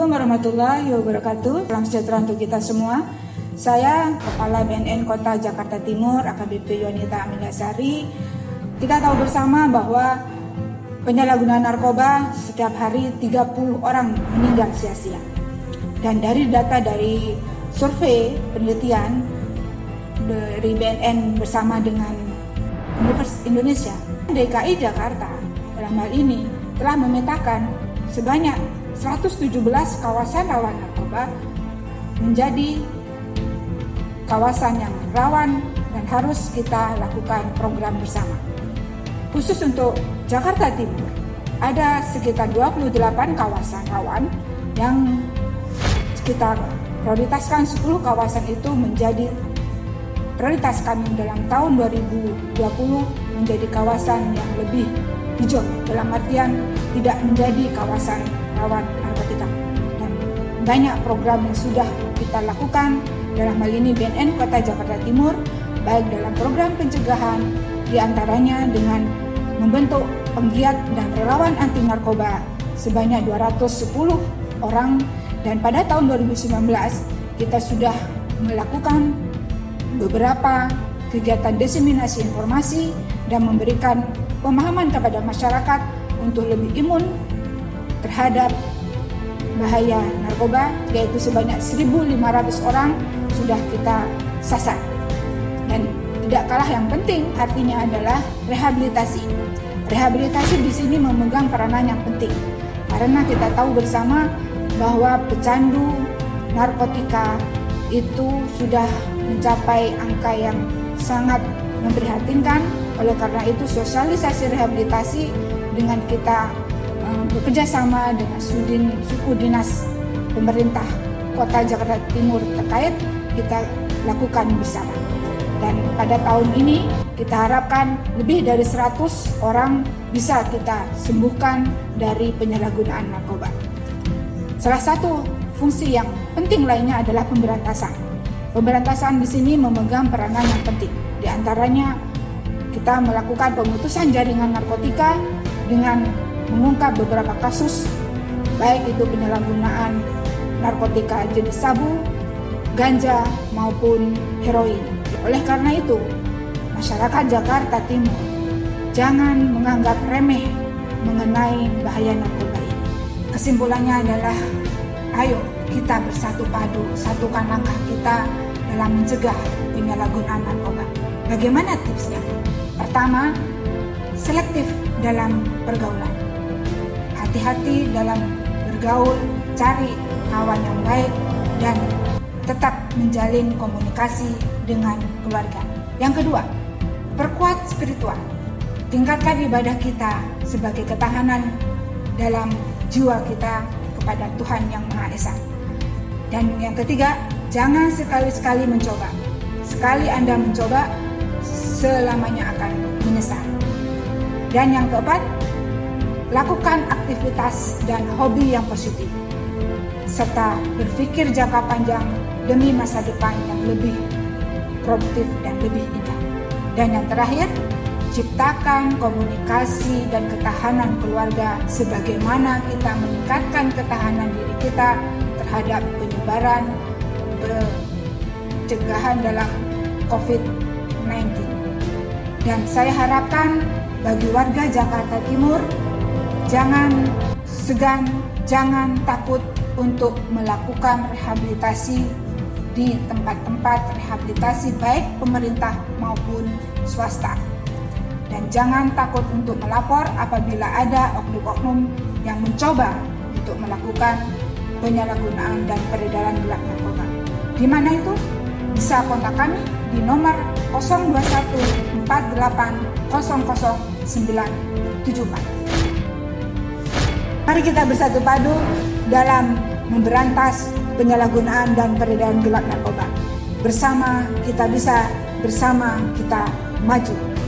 Assalamualaikum warahmatullahi wabarakatuh. Salam sejahtera untuk kita semua. Saya Kepala BNN Kota Jakarta Timur, AKBP Yonita Aminasari. Kita tahu bersama bahwa penyalahgunaan narkoba setiap hari 30 orang meninggal sia-sia. Dan dari data dari survei penelitian dari BNN bersama dengan Universitas Indonesia, DKI Jakarta dalam hal ini telah memetakan sebanyak 117 kawasan rawan narkoba menjadi kawasan yang rawan dan harus kita lakukan program bersama. Khusus untuk Jakarta Timur, ada sekitar 28 kawasan rawan yang kita prioritaskan 10 kawasan itu menjadi prioritas kami dalam tahun 2020 menjadi kawasan yang lebih hijau dalam artian tidak menjadi kawasan rawan narkotika. Dan banyak program yang sudah kita lakukan dalam hal ini BNN Kota Jakarta Timur, baik dalam program pencegahan, di antaranya dengan membentuk penggiat dan relawan anti narkoba sebanyak 210 orang dan pada tahun 2019 kita sudah melakukan beberapa kegiatan diseminasi informasi dan memberikan pemahaman kepada masyarakat untuk lebih imun terhadap bahaya narkoba yaitu sebanyak 1.500 orang sudah kita sasar. Dan tidak kalah yang penting artinya adalah rehabilitasi. Rehabilitasi di sini memegang peranan yang penting. Karena kita tahu bersama bahwa pecandu narkotika itu sudah mencapai angka yang sangat memprihatinkan. Oleh karena itu sosialisasi rehabilitasi dengan kita bekerja sama dengan Sudin suku dinas pemerintah Kota Jakarta Timur terkait kita lakukan bersama. Dan pada tahun ini kita harapkan lebih dari 100 orang bisa kita sembuhkan dari penyalahgunaan narkoba. Salah satu fungsi yang penting lainnya adalah pemberantasan. Pemberantasan di sini memegang peranan yang penting. Di antaranya kita melakukan pemutusan jaringan narkotika dengan mengungkap beberapa kasus baik itu penyalahgunaan narkotika jenis sabu, ganja maupun heroin. Oleh karena itu, masyarakat Jakarta Timur jangan menganggap remeh mengenai bahaya narkoba ini. Kesimpulannya adalah ayo kita bersatu padu, satukan langkah kita dalam mencegah penyalahgunaan narkoba. Bagaimana tipsnya? Pertama, selektif dalam pergaulan hati-hati dalam bergaul, cari kawan yang baik, dan tetap menjalin komunikasi dengan keluarga. Yang kedua, perkuat spiritual. Tingkatkan ibadah kita sebagai ketahanan dalam jiwa kita kepada Tuhan yang Maha Esa. Dan yang ketiga, jangan sekali-sekali mencoba. Sekali Anda mencoba, selamanya akan menyesal. Dan yang keempat, lakukan aktivitas dan hobi yang positif, serta berpikir jangka panjang demi masa depan yang lebih produktif dan lebih indah. Dan yang terakhir, ciptakan komunikasi dan ketahanan keluarga sebagaimana kita meningkatkan ketahanan diri kita terhadap penyebaran pencegahan dalam COVID-19. Dan saya harapkan bagi warga Jakarta Timur Jangan segan, jangan takut untuk melakukan rehabilitasi di tempat-tempat rehabilitasi baik pemerintah maupun swasta. Dan jangan takut untuk melapor apabila ada oknum-oknum yang mencoba untuk melakukan penyalahgunaan dan peredaran gelap narkoba. Di mana itu? Bisa kontak kami di nomor 02148000974. Mari kita bersatu padu dalam memberantas penyalahgunaan dan peredaran gelap narkoba. Bersama kita bisa, bersama kita maju.